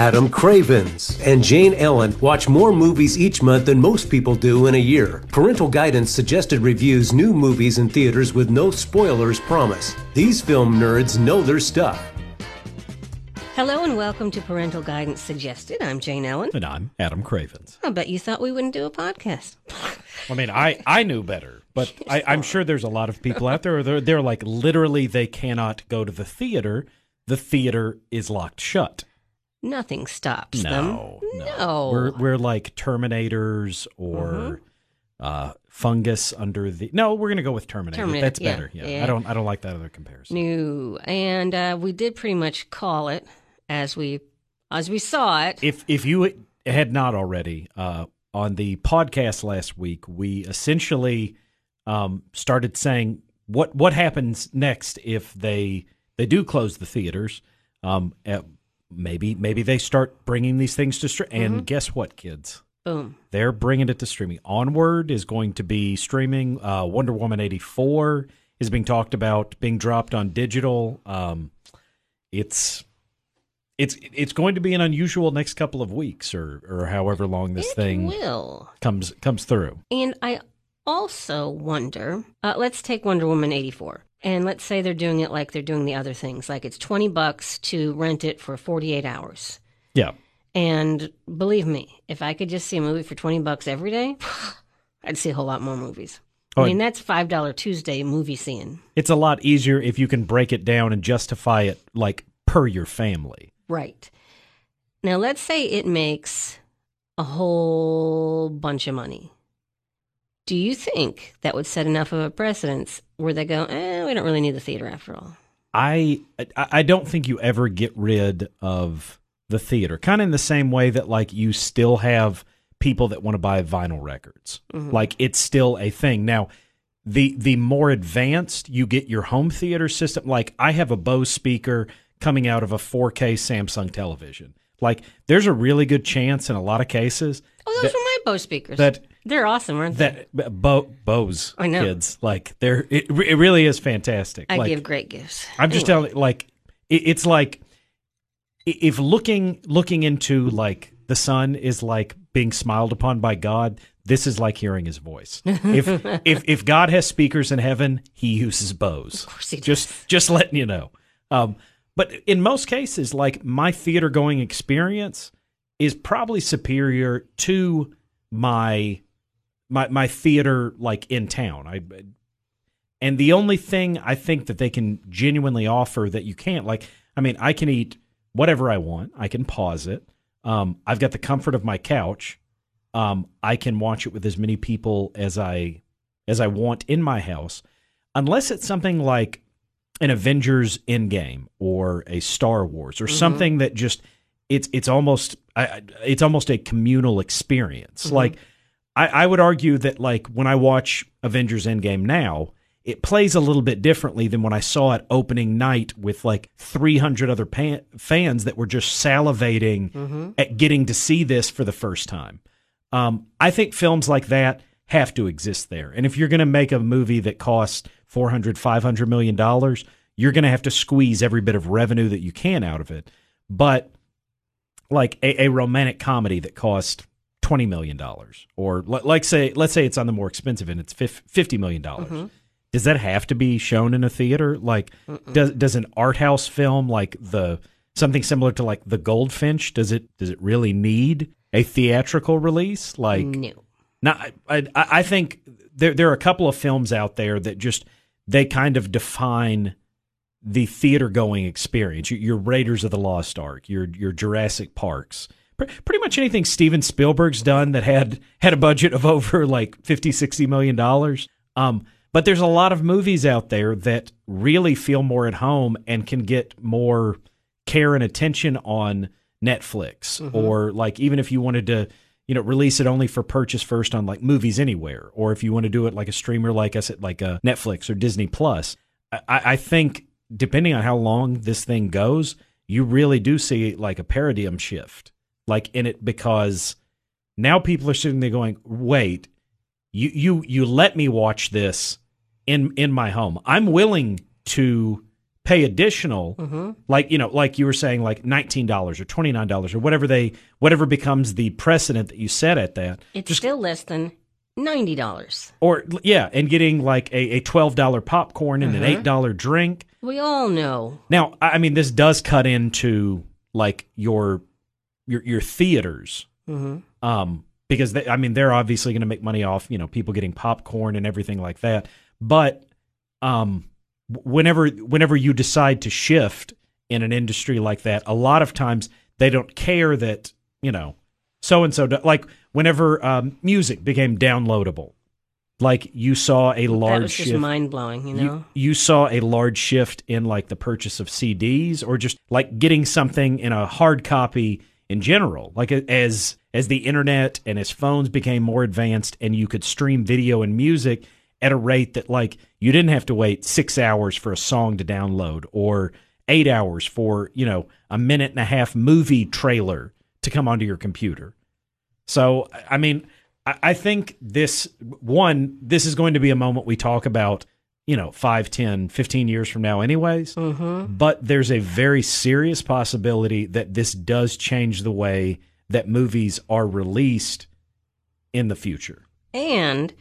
Adam Cravens and Jane Ellen watch more movies each month than most people do in a year. Parental Guidance suggested reviews new movies in theaters with no spoilers promise. These film nerds know their stuff. Hello and welcome to Parental Guidance Suggested. I'm Jane Ellen. And I'm Adam Cravens. I bet you thought we wouldn't do a podcast. I mean, I, I knew better, but I, I'm sure there's a lot of people out there. They're, they're like literally they cannot go to the theater. The theater is locked shut. Nothing stops No, them. no, We're we're like Terminators or uh, fungus under the. No, we're gonna go with Terminator. Terminator, That's yeah, better. Yeah. yeah. I don't I don't like that other comparison. No, and uh, we did pretty much call it as we as we saw it. If if you had not already, uh, on the podcast last week, we essentially um, started saying what what happens next if they they do close the theaters. Um, uh, maybe maybe they start bringing these things to stream. And guess what, kids? Boom. They're bringing it to streaming. Onward is going to be streaming. Uh, Wonder Woman eighty four is being talked about being dropped on digital. Um, it's it's it's going to be an unusual next couple of weeks or or however long this It thing will. comes comes through. And I also wonder. Uh, let's take Wonder Woman eighty four. And let's say they're doing it like they're doing the other things, like it's 20 bucks to rent it for 48 hours. Yeah. And believe me, if I could just see a movie for 20 bucks every day, I'd see a whole lot more movies. Oh, I mean, that's $5 Tuesday movie seeing. It's a lot easier if you can break it down and justify it like per your family. Right. Now, let's say it makes a whole bunch of money. Do you think that would set enough of a precedence where they go, eh, we don't really need the theater after all? I I don't think you ever get rid of the theater. Kind of in the same way that like you still have people that want to buy vinyl records. Like it's still a thing. Now, the the more advanced you get your home theater system, like I have a Bose speaker coming out of a 4K Samsung television. Like there's a really good chance in a lot of cases Oh, those were my Bose speakers. that They're awesome, aren't they? that Bo, Bose I know. kids like they're it, it really is fantastic. I like, give great gifts. I'm just Anyway. telling, like, it, it's like if looking looking into like the sun is like being smiled upon by God. This is like hearing His voice. if if if God has speakers in heaven, He uses Bose. Of course he does. Just just letting you know. Um, but in most cases, like my theater going experience is probably superior to my my my theater like in town. I and the only thing I think that they can genuinely offer that you can't, like, I mean, I can eat whatever I want. I can pause it. Um, I've got the comfort of my couch. Um, I can watch it with as many people as I as I want in my house, unless it's something like an Avengers Endgame or a Star Wars or something that just it's it's almost I, I- it's almost a communal experience. Like I, I would argue that like when I watch Avengers Endgame now, it plays a little bit differently than when I saw it opening night with like 300 other pan- fans that were just salivating at getting to see this for the first time. Um, I think films like that have to exist there. And if you're going to make a movie that costs 400, 500 million dollars, you're going to have to squeeze every bit of revenue that you can out of it. But like a, a romantic comedy that cost twenty million dollars, or li- like say, let's say it's on the more expensive end, it's fif- fifty million dollars. Mm-hmm. Does that have to be shown in a theater? Like, does does an art house film like the something similar to like the Goldfinch? Does it does it really need a theatrical release? Like, no. now, I, I, I think there there are a couple of films out there that just they kind of define the theater going experience. Your, your Raiders of the Lost Ark, your your Jurassic Parks, pretty much anything Steven Spielberg's done that had had a budget of over like 50 60 million dollars. Um, but there's a lot of movies out there that really feel more at home and can get more care and attention on Netflix or like even if you wanted to you know release it only for purchase first on like movies anywhere or if you want to do it like a streamer like us at like a Netflix or Disney Plus I, I think depending on how long this thing goes you really do see like a paradigm shift like in it because now people are sitting there going wait you you you let me watch this in in my home i'm willing to pay additional, Mm-hmm. like you know, like you were saying, like nineteen dollars or twenty nine dollars or whatever they whatever becomes the precedent that you set at that, It's still less than ninety dollars. or yeah, and getting like a, a twelve dollar popcorn and an Mm-hmm. eight dollar drink. We all know. Now, I mean, this does cut into like your your your theaters, hmm um, because they, I mean they're obviously going to make money off you know people getting popcorn and everything like that. But um, whenever whenever you decide to shift in an industry like that, a lot of times they don't care that you know so and so like whenever um, music became downloadable, like you saw a That large was just shift mind blowing, you know. you, you saw a large shift in like the purchase of CDs or just like getting something in a hard copy in general like as as the internet and as phones became more advanced and you could stream video and music at a rate that like you didn't have to wait 6 hours for a song to download or 8 hours for you know a minute and a half movie trailer to come onto your computer. So, I mean, I I think this one, this is going to be a moment we talk about, you know, 5, 10, 15 years from now, anyways. mm-hmm. But there's a very serious possibility that this does change the way that movies are released in the future. And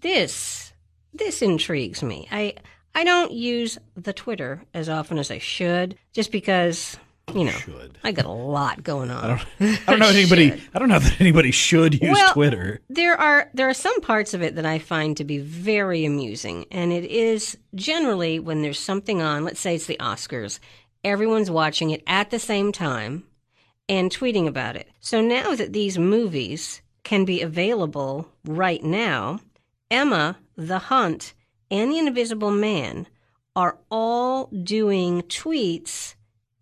this this intrigues me. I I don't use the Twitter as often as I should, just because you know Should. I got a lot going on. I don't, I don't know if anybody. I don't know that anybody should use Well, Twitter. There are there are some parts of it that I find to be very amusing, and it is generally when there's something on. Let's say it's the Oscars, everyone's watching it at the same time and tweeting about it. So now that these movies can be available right now, Emma, The Hunt, and The Invisible Man are all doing tweets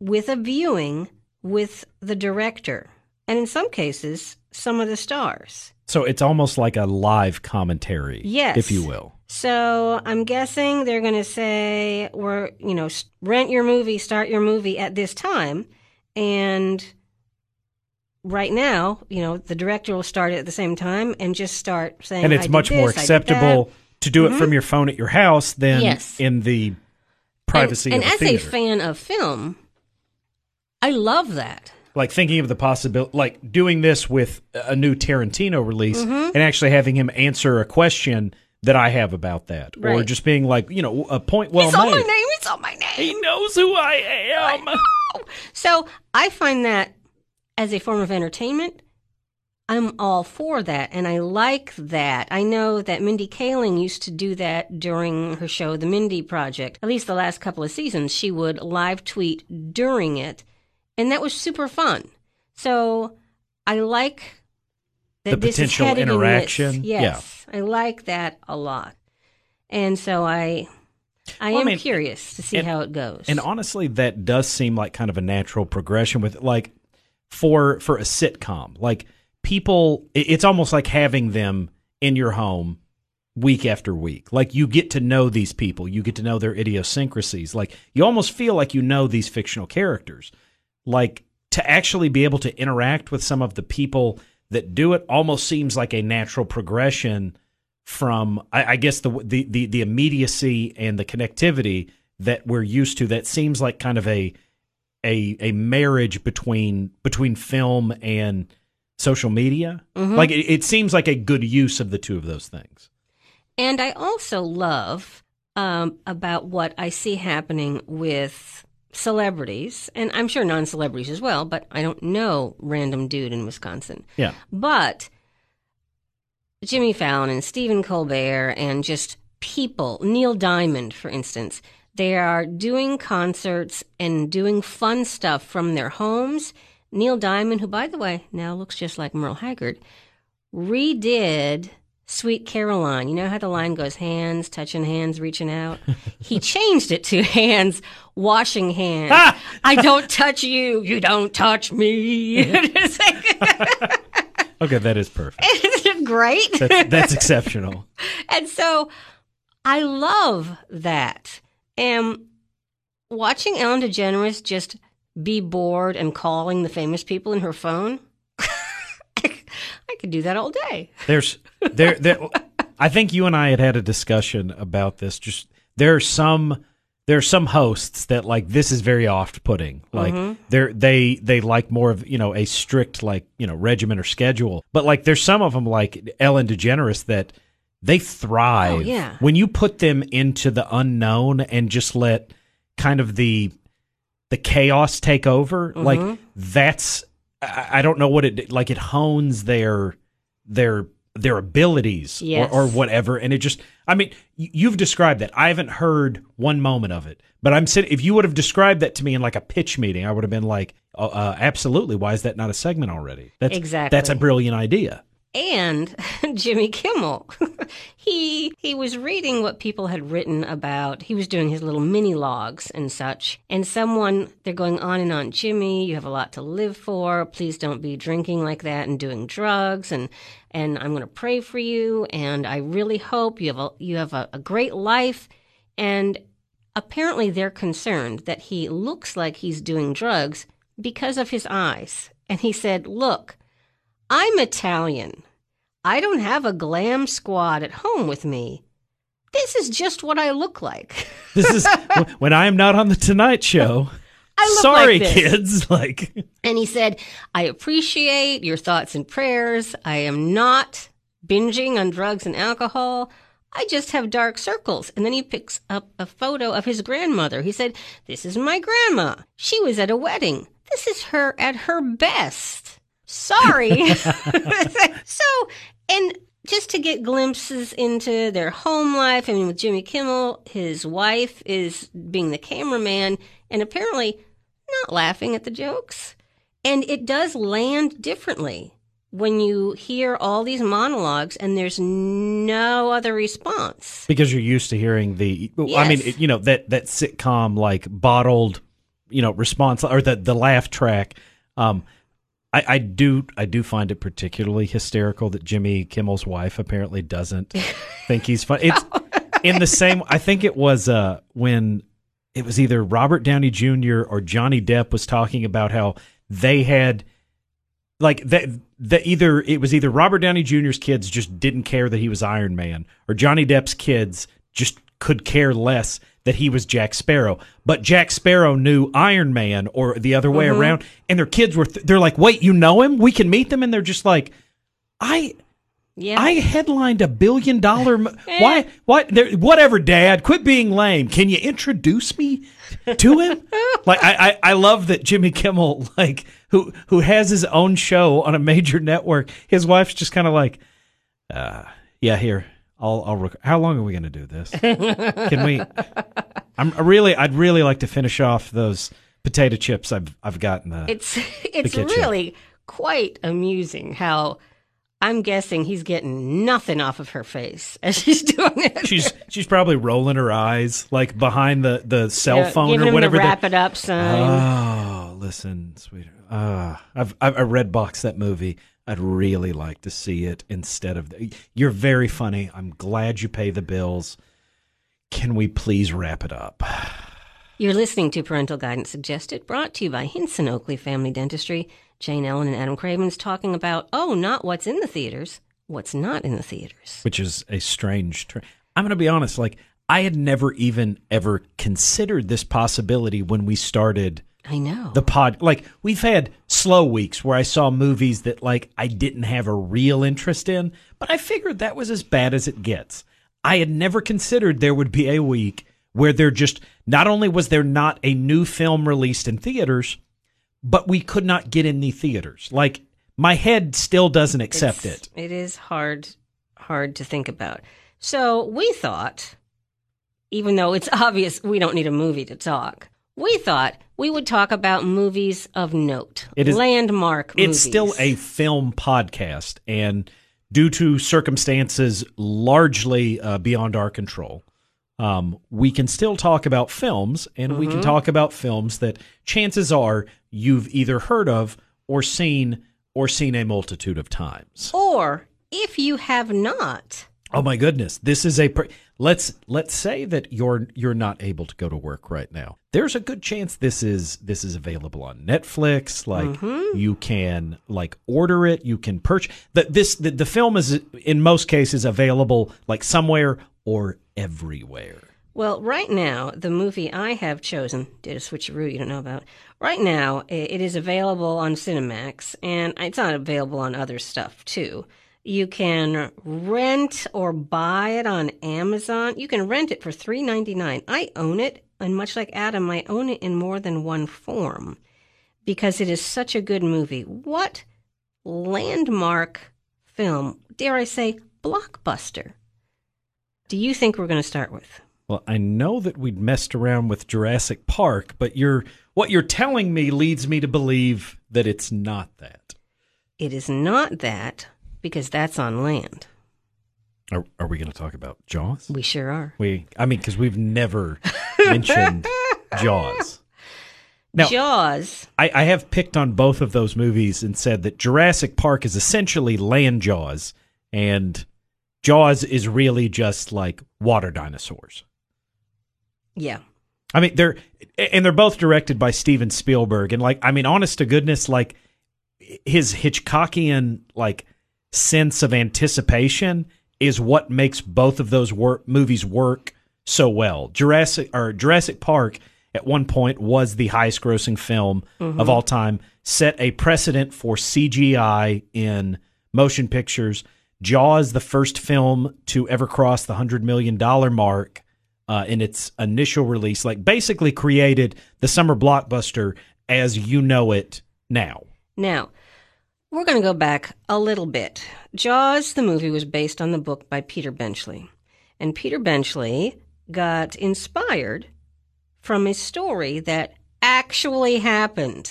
with a viewing with the director, and in some cases, some of the stars. So it's almost like a live commentary, Yes. if you will. So I'm guessing they're going to say, "We're you know rent your movie, start your movie at this time," and right now, you know, the director will start it at the same time and just start saying, and it's much more this, that." acceptable to do it from mm-hmm. your phone at your house than Yes. in the privacy and, of and as theater. a fan of film, I love that. like thinking of the possibility, like doing this with a new Tarantino release Mm-hmm. and actually having him answer a question that I have about that, or just being like, you know, a point well it's on my name. It's on my name. He knows who I am. So I find that as a form of entertainment, I'm all for that, and I like that. I know that Mindy Kaling used to do that during her show, The Mindy Project. At least the last couple of seasons, she would live tweet during it, and that was super fun. So I like that The potential is headed in this- interaction, yeah. Yes, I like that a lot, and so I. I Well, I am mean, curious to see and- how it goes. And honestly, that does seem like kind of a natural progression with like for for a sitcom. Like people, it's almost like having them in your home week after week. Like you get to know these people, you get to know their idiosyncrasies. Like you almost feel like you know these fictional characters. Like to actually be able to interact with some of the people that do it almost seems like a natural progression from I, I guess the, the the the immediacy and the connectivity that we're used to. That seems like kind of a a a marriage between between film and social media. Like it, it seems like a good use of the two of those things. And I also love um, about what I see happening with celebrities, and I'm sure non celebrities as well, but I don't know random dude in Wisconsin. Yeah. But Jimmy Fallon and Stephen Colbert and just people, Neil Diamond, for instance, they are doing concerts and doing fun stuff from their homes. Neil Diamond, who, by the way, now looks just like Merle Haggard, redid Sweet Caroline. You know how the line goes hands, touching hands, reaching out? he changed it to hands, washing hands. Ah! I don't touch you, you don't touch me. Okay, that is perfect. Isn't it great? That's, that's exceptional. and so I love that. And watching Ellen DeGeneres just be bored and calling the famous people in her phone, I could do that all day. There's there there. I think you and I had had a discussion about this. Just there are some there are some hosts that like this is very off-putting. Like they're they they like more of you know a strict like you know regimen or schedule. But like there's some of them like Ellen DeGeneres that they thrive Oh, yeah. when you put them into the unknown and just let kind of the the chaos take over. Mm-hmm. Like that's I, I don't know what it like. It hones their their their abilities Yes. or, or whatever, and it just. I mean, you've described that. I haven't heard one moment of it, but I'm sitting. If you would have described that to me in like a pitch meeting, I would have been like, uh, uh, "Absolutely! Why is that not a segment already?" That's Exactly. That's a brilliant idea. And Jimmy Kimmel. he he was reading what people had written about. He was doing his little mini logs and such. And someone they're going on and on. Jimmy, you have a lot to live for. Please don't be drinking like that and doing drugs. And and I'm going to pray for you. And I really hope you have a you have a, a great life. And apparently they're concerned that he looks like he's doing drugs because of his eyes. And he said, "Look." I'm Italian. I don't have a glam squad at home with me. This is just what I look like. This is when I am not on the Tonight Show. I look Sorry, like this. kids. Like And he said, I appreciate your thoughts and prayers. I am not binging on drugs and alcohol. I just have dark circles. And then he picks up a photo of his grandmother. He said, This is my grandma. She was at a wedding. This is her at her best. Sorry. so, and just to get glimpses into their home life, I mean, with Jimmy Kimmel, his wife is being the cameraman and apparently not laughing at the jokes. And it does land differently when you hear all these monologues and there's no other response. because you're used to hearing the I mean, you know, that that sitcom like bottled, you know, response or the the laugh track. Um I, I do I do find it particularly hysterical that Jimmy Kimmel's wife apparently doesn't think he's funny. It's in the same I think it was uh when it was either Robert Downey Jr. or Johnny Depp was talking about how they had like that that either it was either Robert Downey Jr.'s kids just didn't care that he was Iron Man or Johnny Depp's kids just could care less that he was Jack Sparrow but Jack Sparrow knew Iron Man or the other way around and their kids were th- they're like wait you know him we can meet them and they're just like I Yeah. I headlined a billion dollar. m- Why? Why? There, whatever, Dad. Quit being lame. Can you introduce me to him? like I, I, I love that Jimmy Kimmel, like who who has his own show on a major network. His wife's just kind of like, uh, yeah, here. I'll, I'll. Rec- How long are we going to do this? Can we? I'm I really. I'd really like to finish off those potato chips I've I've got in the. It's it's kitchen. really quite amusing how I'm guessing he's getting nothing off of her face as she's doing it. She's she's probably rolling her eyes like behind the the cell Yeah, phone giving or whatever. the the- wrap it up sign. Oh, listen, sweetheart. Uh, I've, I've I Redbox that movie. I'd really like to see it instead of. The, you're very funny. I'm glad you pay the bills. Can we please wrap it up? You're listening to Parental Guidance Suggested, brought to you by Hinson Oakley Family Dentistry. Jane Ellen and Adam Cravens talking about, oh, not what's in the theaters, what's not in the theaters. Which is a strange. Tra- I'm going to be honest. Like I had never even ever considered this possibility when we started I know. the pod like we've had slow weeks where I saw movies that like I didn't have a real interest in, but I figured that was as bad as it gets. I had never considered there would be a week where there just not only was there not a new film released in theaters, but we could not get in the theaters. Like my head still doesn't accept It's- it. It is hard, hard to think about. So we thought, even though it's obvious we don't need a movie to talk, we thought we would talk about movies of note, It is- landmark. It's movies. still a film podcast, and due to circumstances largely uh, beyond our control, um, we can still talk about films, and we can talk about films that chances are you've either heard of or seen or seen a multitude of times. Or if you have not, Oh my goodness, this is a let's let's say that you're you're not able to go to work right now. There's a good chance this is this is available on Netflix. Like mm-hmm. you can like order it, you can purchase. The, this the, the film is in most cases available like somewhere or everywhere. Well, right now, the movie I have chosen did a switcheroo you don't know about. Right now, it is available on Cinemax, and it's not available on other stuff too. You can rent or buy it on Amazon. You can rent it for three ninety nine. I own it, and much like Adam, I own it in more than one form because it is such a good movie. What landmark film, dare I say, blockbuster, do you think we're going to start with? Well, I know that we'd messed around with Jurassic Park, but you're what you're telling me leads me to believe that it's not that. It is not that because that's on land. Are, are we going to talk about Jaws? We sure are. We, I mean, because we've never mentioned Jaws. Now, Jaws. I, I have picked on both of those movies and said that Jurassic Park is essentially land Jaws, and Jaws is really just like water dinosaurs. Yeah. I mean, they're and they're both directed by Steven Spielberg, and like, I mean, honest to goodness, like his Hitchcockian like sense of anticipation is what makes both of those work movies work so well. Jurassic or Jurassic Park at one point was the highest grossing film of all time, set a precedent for CGI in motion pictures. Jaws, the first film to ever cross the hundred million dollar mark uh, in its initial release, like basically created the summer blockbuster as you know it now. Now, we're going to go back a little bit. Jaws, the movie, was based on the book by Peter Benchley. And Peter Benchley got inspired from a story that actually happened.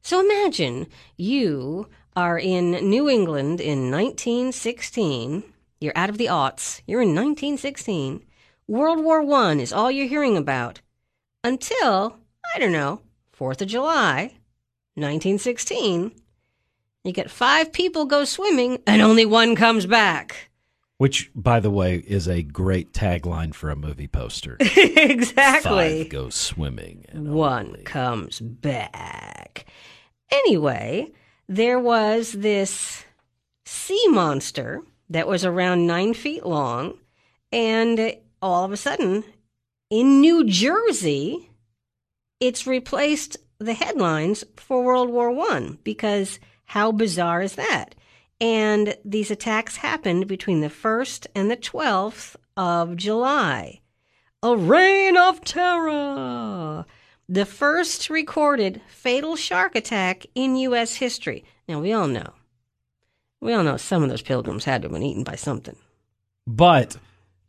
So imagine you are in New England in 1916. You're out of the aughts. You're in 1916. World War One is all you're hearing about until, I don't know, 4th of July, 1916. You get five people go swimming and only one comes back. Which, by the way, is a great tagline for a movie poster. exactly. Five go swimming. And one only- comes back. Anyway, there was this sea monster that was around nine feet long, and all of a sudden, in New Jersey, it's replaced the headlines for World War One because how bizarre is that? And these attacks happened between the 1st and the 12th of July. A reign of terror! The first recorded fatal shark attack in U.S. history. Now, we all know. We all know some of those pilgrims had to have been eaten by something. But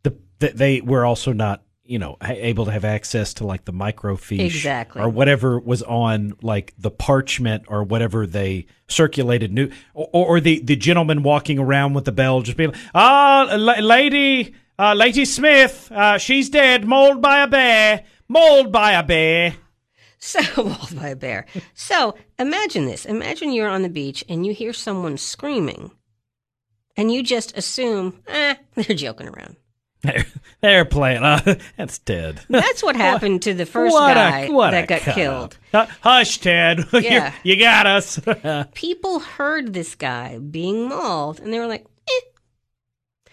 the, the, they were also not, you know, able to have access to like the microfiche Exactly. or whatever was on like the parchment or whatever they circulated new or, or the the gentleman walking around with the bell just being ah la- lady uh, lady Smith uh, she's dead mauled by a bear mauled by a bear So, mauled by a bear. So, imagine this. Imagine you're on the beach and you hear someone screaming, and you just assume, eh, they're joking around. They're, they're playing uh, that's Ted That's what happened to the first What a- guy what that got cut killed. up. Hush Ted You- Yeah. you got us People heard this guy being mauled, and they were like, eh.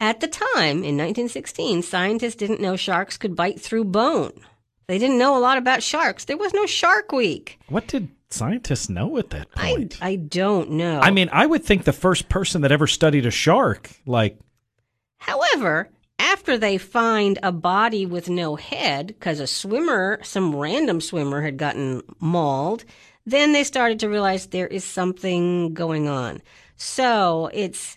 At the time, in 1916, scientists didn't know sharks could bite through bone. They didn't know a lot about sharks. There was no Shark Week. what did scientists know at that I, point I don't know. I mean, I would think the first person that ever studied a shark, like, However, after they find a body with no head, because a swimmer, some random swimmer, had gotten mauled, then they started to realize there is something going on. So it's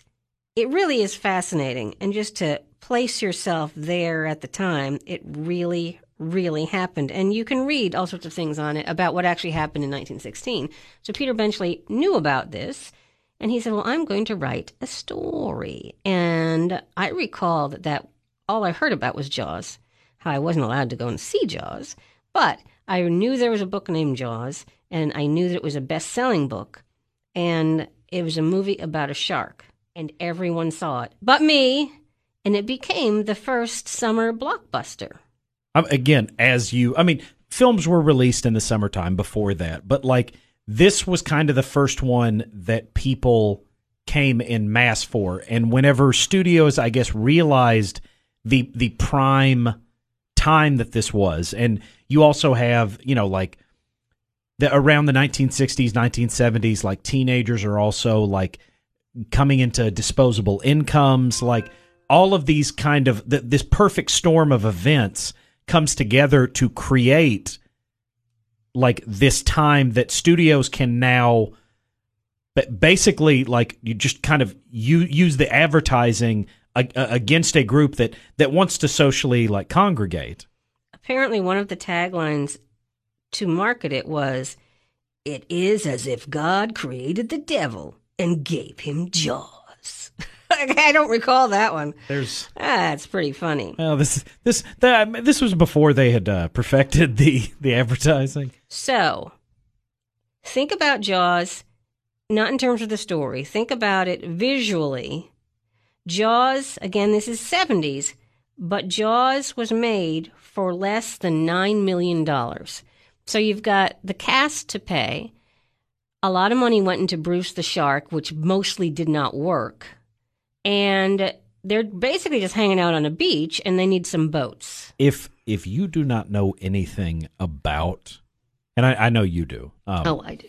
it really is fascinating, and just to place yourself there at the time, it really, really happened. And you can read all sorts of things on it about what actually happened in 1916. So Peter Benchley knew about this. And he said, Well, I'm going to write a story. And I recall that, that all I heard about was Jaws, how I wasn't allowed to go and see Jaws. But I knew there was a book named Jaws, and I knew that it was a best selling book. And it was a movie about a shark, and everyone saw it but me. And it became the first summer blockbuster. um, again, as you, I mean, films were released in the summertime before that, but like this was kind of the first one that people came in mass for. And whenever studios, I guess, realized the the prime time that this was, and you also have you know like the around the 1960s, 1970s, like teenagers are also like coming into disposable incomes, like all of these kind of th- this perfect storm of events comes together to create like this time that studios can now but basically like you just kind of you use the advertising against a group that that wants to socially like congregate apparently one of the taglines to market it was it is as if god created the devil and gave him jaws I don't recall that one. There's that's pretty funny. Well, this this that this was before they had uh, perfected the the advertising. So, think about Jaws, not in terms of the story. Think about it visually. Jaws, again, this is 70s, but Jaws was made for less than $9 million. So you've got the cast to pay. A lot of money went into Bruce the Shark, which mostly did not work and they're basically just hanging out on a beach and they need some boats. If if you do not know anything about, and I, I know you do. Um, oh, I do.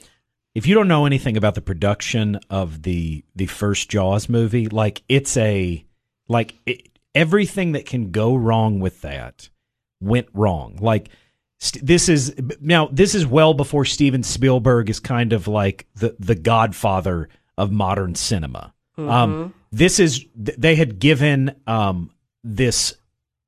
If you don't know anything about the production of the the first Jaws movie, like it's a like it, everything that can go wrong with that went wrong. Like st- this is now this is well before Steven Spielberg is kind of like the the godfather of modern cinema. Um, mm-hmm. Um, this is they had given um, this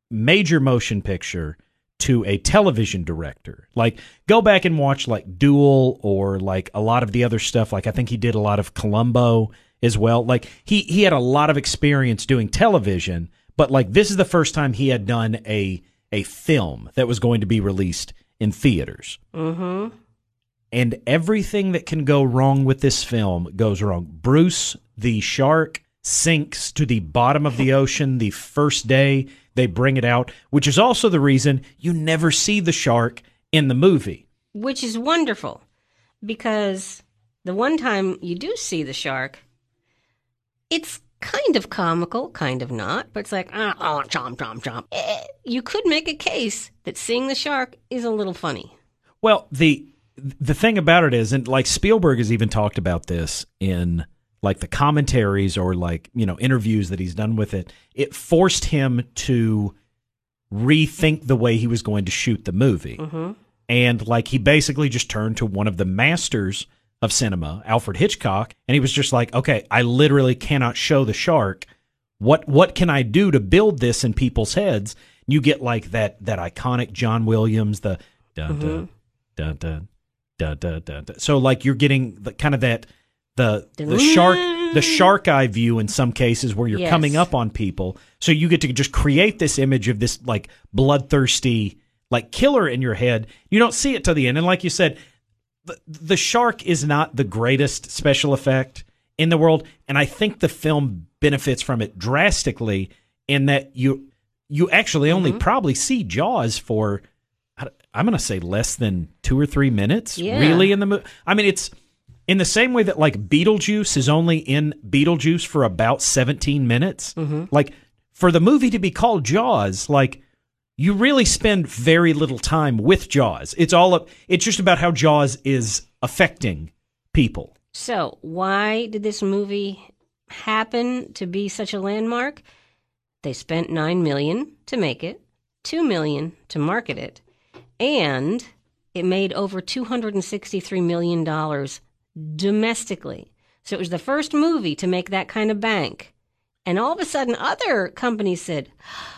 major motion picture to a television director. Like go back and watch like Duel or like a lot of the other stuff. Like I think he did a lot of Columbo as well. Like he he had a lot of experience doing television, but like this is the first time he had done a a film that was going to be released in theaters. Mm-hmm. And everything that can go wrong with this film goes wrong. Bruce the shark sinks to the bottom of the ocean the first day they bring it out, which is also the reason you never see the shark in the movie. Which is wonderful because the one time you do see the shark, it's kind of comical, kind of not, but it's like, ah, oh, chomp, chomp, chomp. Eh, you could make a case that seeing the shark is a little funny. Well, the the thing about it is, and like Spielberg has even talked about this in like the commentaries or like you know interviews that he's done with it it forced him to rethink the way he was going to shoot the movie mm-hmm. and like he basically just turned to one of the masters of cinema alfred hitchcock and he was just like okay i literally cannot show the shark what what can i do to build this in people's heads you get like that that iconic john williams the dun, mm-hmm. dun, dun, dun, dun, dun, dun. so like you're getting the kind of that the the shark the shark eye view in some cases where you're yes. coming up on people so you get to just create this image of this like bloodthirsty like killer in your head you don't see it to the end and like you said the, the shark is not the greatest special effect in the world and i think the film benefits from it drastically in that you you actually only mm-hmm. probably see jaws for i'm going to say less than 2 or 3 minutes yeah. really in the movie i mean it's in the same way that like Beetlejuice is only in Beetlejuice for about 17 minutes, mm-hmm. like for the movie to be called Jaws, like you really spend very little time with Jaws. It's all up, it's just about how Jaws is affecting people. So, why did this movie happen to be such a landmark? They spent 9 million to make it, 2 million to market it, and it made over 263 million dollars domestically. So it was the first movie to make that kind of bank. And all of a sudden, other companies said, oh,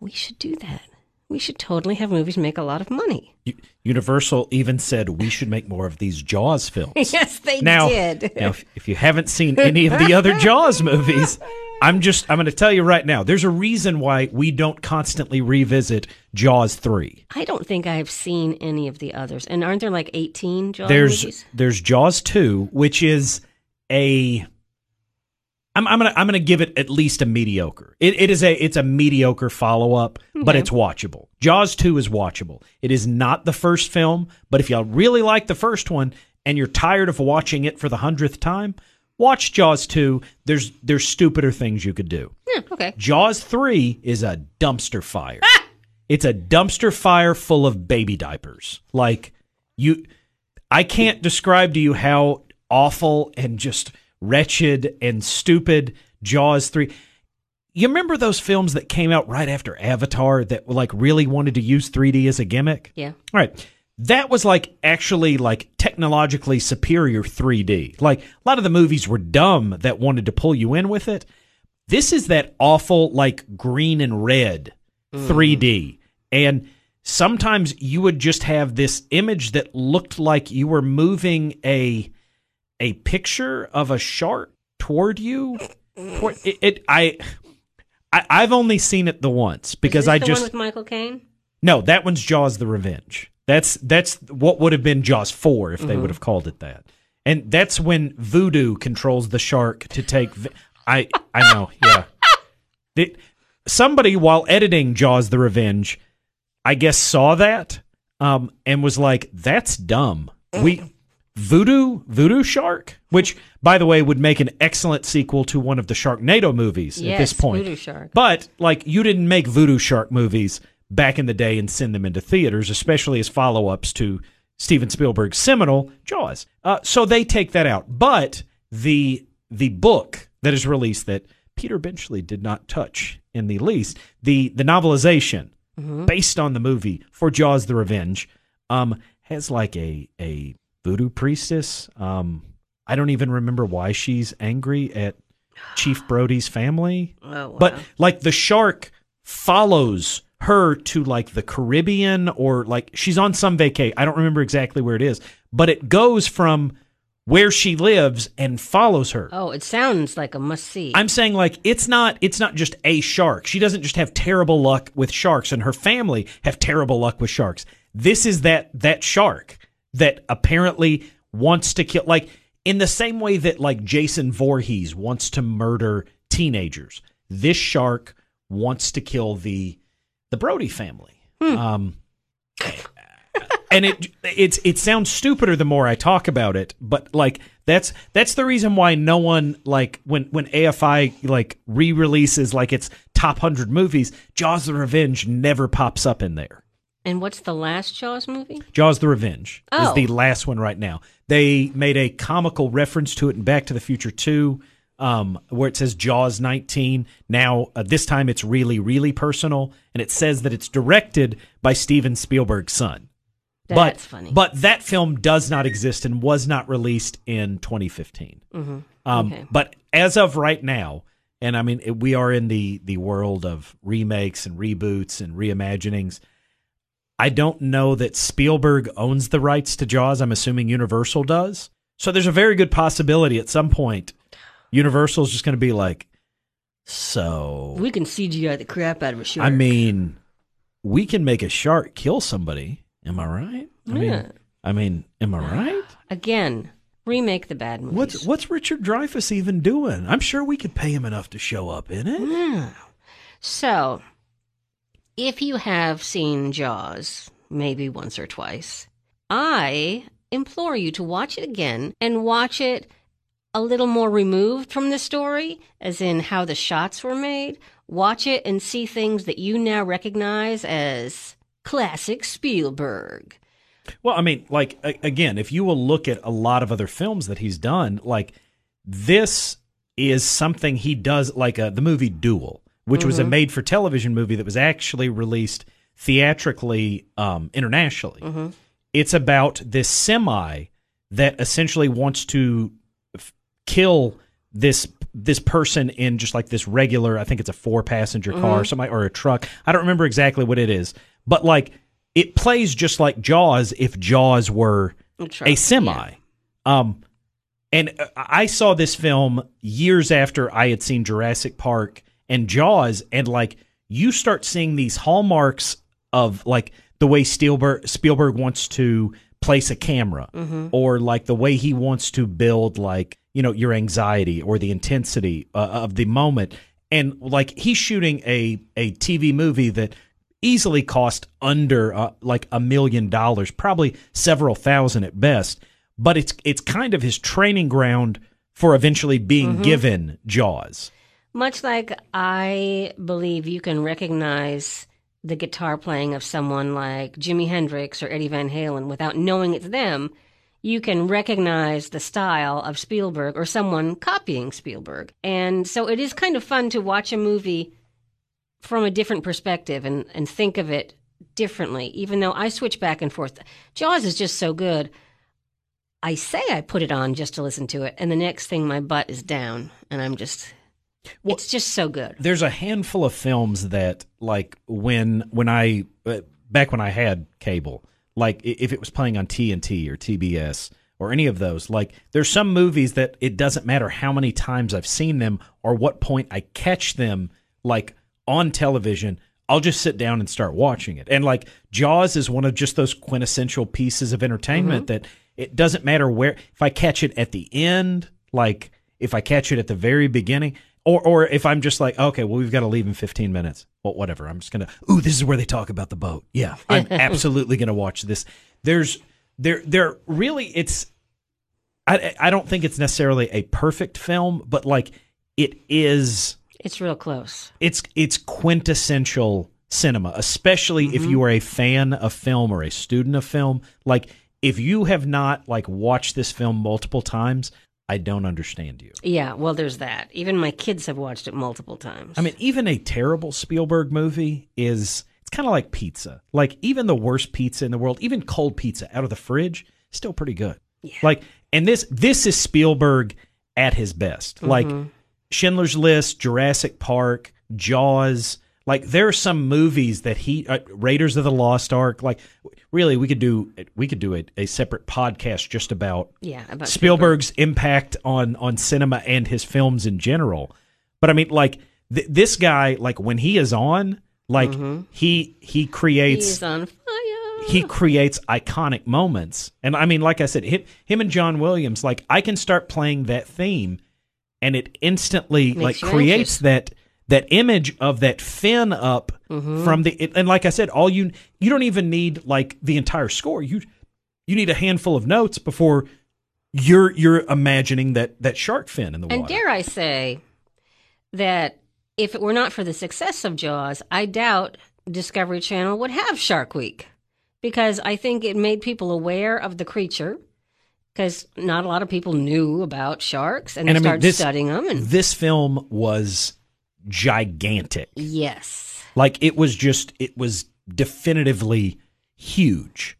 we should do that. We should totally have movies make a lot of money. Universal even said we should make more of these Jaws films. yes, they now, did. now, if you haven't seen any of the other Jaws movies, I'm just I'm going to tell you right now. There's a reason why we don't constantly revisit Jaws three. I don't think I've seen any of the others. And aren't there like 18 Jaws there's, movies? There's Jaws two, which is a I'm, I'm gonna I'm gonna give it at least a mediocre. It, it is a it's a mediocre follow up, okay. but it's watchable. Jaws two is watchable. It is not the first film, but if y'all really like the first one and you're tired of watching it for the hundredth time, Watch Jaws 2. There's there's stupider things you could do. Yeah, okay. Jaws 3 is a dumpster fire. Ah! It's a dumpster fire full of baby diapers. Like you I can't describe to you how awful and just wretched and stupid Jaws 3 you remember those films that came out right after Avatar that like really wanted to use 3D as a gimmick? Yeah. All right. That was like actually like technologically superior 3D. Like a lot of the movies were dumb that wanted to pull you in with it. This is that awful like green and red 3D. And sometimes you would just have this image that looked like you were moving a a picture of a shark toward you. Toward- It, it I I, I've only seen it the once because I just Michael Caine. No, that one's Jaws: The Revenge. That's that's what would have been Jaws four if they would have called it that. And that's when voodoo controls the shark to take. vi- I I know, yeah. It- somebody while editing Jaws: The Revenge, I guess saw that um, and was like, "That's dumb." We voodoo voodoo shark, which by the way would make an excellent sequel to one of the Sharknado movies Yes, at this point. Voodoo Shark. But like you didn't make voodoo shark movies back in the day and send them into theaters, especially as follow-ups to Steven Spielberg's seminal Jaws. Uh, so they take that out. But the the book that is released that Peter Benchley did not touch in the least, the the novelization based on the movie for Jaws: The Revenge, um, has like a a voodoo priestess. Um, I don't even remember why she's angry at Chief Brody's family. Oh, wow. But like the shark follows her to like the Caribbean or like she's on some vacay. I don't remember exactly where it is, but it goes from where she lives and follows her. oh, it sounds like a must see. I'm saying like it's not it's not just a shark. She doesn't just have terrible luck with sharks and her family have terrible luck with sharks. This is that that shark that apparently wants to kill like in the same way that like Jason Voorhees wants to murder teenagers. This shark wants to kill the the Brody family. Um and it it's it sounds stupider the more I talk about it, but like that's that's the reason why no one like when when AFI like re-releases like its top 100 movies, Jaws the Revenge never pops up in there. and what's the last Jaws movie? Jaws the Revenge is Oh. the last one right now. They made a comical reference to it in Back to the Future 2 um, where it says Jaws 19. Now, uh, this time it's really, really personal, and it says that it's directed by Steven Spielberg's son. That's but, funny. But that film does not exist and was not released in 2015. Um, Okay. But as of right now, and I mean, it- we are in the the world of remakes and reboots and reimaginings. I don't know that Spielberg owns the rights to Jaws. I'm assuming Universal does. So there's a very good possibility at some point Universal's just going to be like, so We can CGI the crap out of a shark. I mean, we can make a shark kill somebody. Am I right? I Yeah. mean, I mean, am I right? again, remake the bad movies. What's what's Richard Dreyfuss even doing? I'm sure we could pay him enough to show up in it. Yeah. So, if you have seen Jaws, maybe once or twice, I implore you to watch it again and watch it a little more removed from the story, as in how the shots were made. Watch it and see things that you now recognize as classic Spielberg. Well, I mean, like again, if you will look at a lot of other films that he's done, like this is something he does, like uh, the movie Duel, which was a made-for-television movie that was actually released theatrically um, internationally. It's about this semi that essentially wants to kill this this person in just like this regular. I think it's a four-passenger car, or something, or a truck. I don't remember exactly what it is, but like it plays just like Jaws if Jaws were a semi. Um, and uh, I saw this film years after I had seen Jurassic Park and Jaws, and like you start seeing these hallmarks of like the way Spielberg Spielberg wants to place a camera, or like the way he wants to build like you know your anxiety or the intensity uh, of the moment, and like he's shooting a a TV movie that easily cost under uh, like a million dollars, probably several thousand at best. But it's it's kind of his training ground for eventually being given Jaws. Much like I believe you can recognize the guitar playing of someone like Jimi Hendrix or Eddie Van Halen without knowing it's them, you can recognize the style of Spielberg or someone copying Spielberg. And so it is kind of fun to watch a movie from a different perspective and, and think of it differently, even though I switch back and forth. Jaws is just so good. I say I put it on just to listen to it, and the next thing my butt is down, and I'm just. Well, it's just so good. There's a handful of films that, like, when when I uh, back when I had cable, like if it was playing on TNT or TBS or any of those, like there's some movies that it doesn't matter how many times I've seen them or what point I catch them, like on television. I'll just sit down and start watching it. And like Jaws is one of just those quintessential pieces of entertainment mm-hmm. that it doesn't matter where if I catch it at the end, like if I catch it at the very beginning, or or if I'm just like, okay, well we've got to leave in 15 minutes. Well, whatever. I'm just gonna. Ooh, this is where they talk about the boat. Yeah, I'm absolutely gonna watch this. There's there there really it's. I I don't think it's necessarily a perfect film, but like it is it's real close. It's it's quintessential cinema, especially mm-hmm. if you are a fan of film or a student of film. Like if you have not like watched this film multiple times, I don't understand you. Yeah, well there's that. Even my kids have watched it multiple times. I mean, even a terrible Spielberg movie is it's kind of like pizza. Like even the worst pizza in the world, even cold pizza out of the fridge, still pretty good. Yeah. Like and this this is Spielberg at his best. Mm-hmm. Like Schindler's List, Jurassic Park, Jaws. Like there are some movies that he uh, Raiders of the Lost Ark. Like really, we could do we could do a, a separate podcast just about yeah about Spielberg's Spielberg. impact on on cinema and his films in general. But I mean, like th- this guy, like when he is on, like mm-hmm. he he creates He's on fire. He creates iconic moments, and I mean, like I said, him, him and John Williams. Like I can start playing that theme and it instantly Makes like creates anxious. that that image of that fin up mm-hmm. from the it, and like I said, all you you don't even need like the entire score. You you need a handful of notes before you're you're imagining that that shark fin in the and water. And dare I say that if it were not for the success of Jaws, I doubt Discovery Channel would have Shark Week because I think it made people aware of the creature because not a lot of people knew about sharks and, and they I started this, studying them. And this film was gigantic. Yes, like it was just it was definitively huge,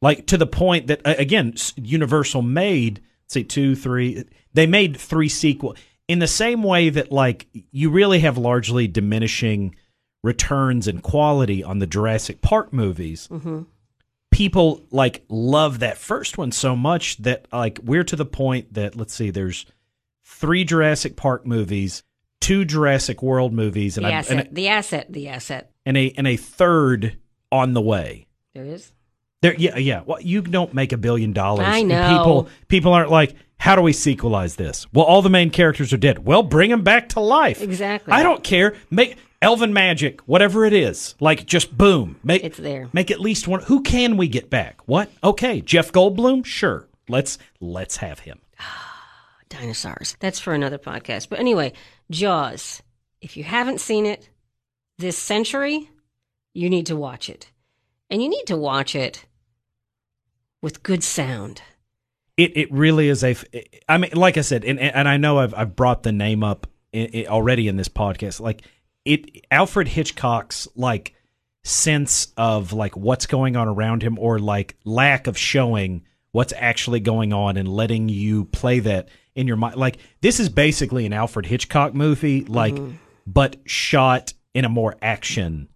like to the point that again, Universal made say two, three. They made three sequel in the same way that like you really have largely diminishing returns and quality on the Jurassic Park movies. Mm-hmm people like love that first one so much that like we're to the point that let's see, there's three Jurassic Park movies, two Jurassic World movies, and, the I, asset, and a, the asset, the asset, and a and a third on the way. There is. There, yeah, yeah. Well, you don't make a billion dollars. I know. People, people aren't like, how do we sequelize this? Well, all the main characters are dead. Well, bring them back to life. Exactly. I don't care. Make Elven magic, whatever it is, like just boom, make it's there. Make at least one. Who can we get back? What? Okay, Jeff Goldblum. Sure, let's let's have him. Dinosaurs. That's for another podcast. But anyway, Jaws. If you haven't seen it this century, you need to watch it, and you need to watch it with good sound. It it really is a. I mean, like I said, and and I know I've I've brought the name up already in this podcast. Like it Alfred Hitchcock's like sense of like what's going on around him or like lack of showing what's actually going on and letting you play that in your mind like this is basically an Alfred Hitchcock movie like mm-hmm. but shot in a more action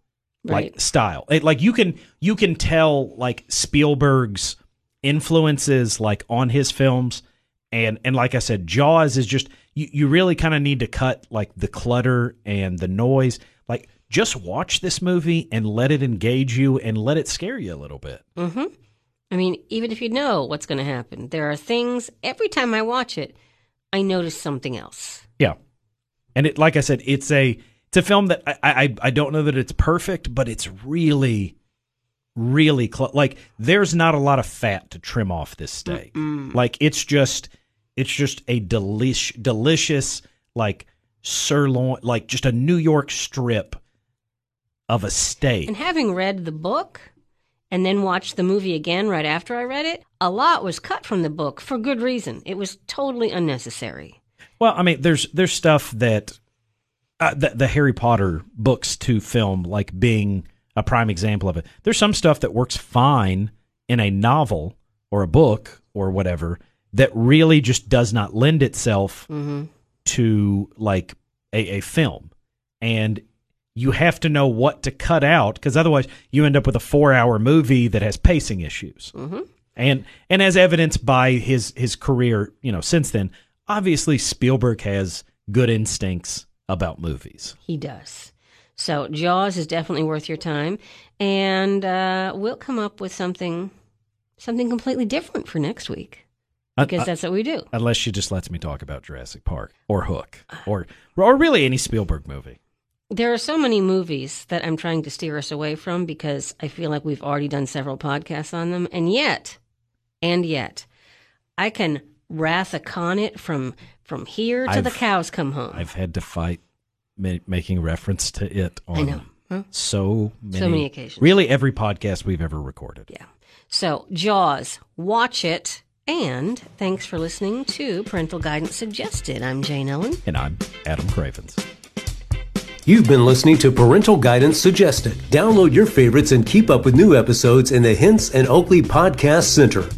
like right. style it, like you can you can tell like Spielberg's influences like on his films and and like I said Jaws is just you, you really kind of need to cut like the clutter and the noise. Like just watch this movie and let it engage you and let it scare you a little bit. Mm-hmm. I mean, even if you know what's going to happen, there are things every time I watch it, I notice something else. Yeah, and it, like I said, it's a it's a film that I I, I don't know that it's perfect, but it's really really close. Like there's not a lot of fat to trim off this steak. Mm-mm. Like it's just it's just a delish, delicious, like sirloin, like just a New York strip of a steak. And having read the book and then watched the movie again right after I read it, a lot was cut from the book for good reason. It was totally unnecessary. Well, I mean, there's there's stuff that uh, the, the Harry Potter books to film, like being a prime example of it. There's some stuff that works fine in a novel or a book or whatever that really just does not lend itself Mm-hmm. to like a, a film. And you have to know what to cut out because otherwise you end up with a four hour movie that has pacing issues. Mm-hmm. And and as evidenced by his his career, you know, since then, obviously Spielberg has good instincts about movies. He does. So Jaws is definitely worth your time, and uh, we'll come up with something something completely different for next week because Uh, that's what we do. unless she just lets me talk about Jurassic Park or Hook or or really any Spielberg movie. There are so many movies that I'm trying to steer us away from because I feel like we've already done several podcasts on them, and yet, and yet, I can wrath a con it from from here to the I've- cows come home. I've had to fight ma- making reference to it on. Huh? so many, So many occasions. Really, every podcast we've ever recorded. Yeah. So, Jaws, watch it. And thanks for listening to Parental Guidance Suggested. I'm Jane Ellen. And I'm Adam Cravens. You've been listening to Parental Guidance Suggested. Download your favorites and keep up with new episodes in the Hints and Oakley Podcast Center.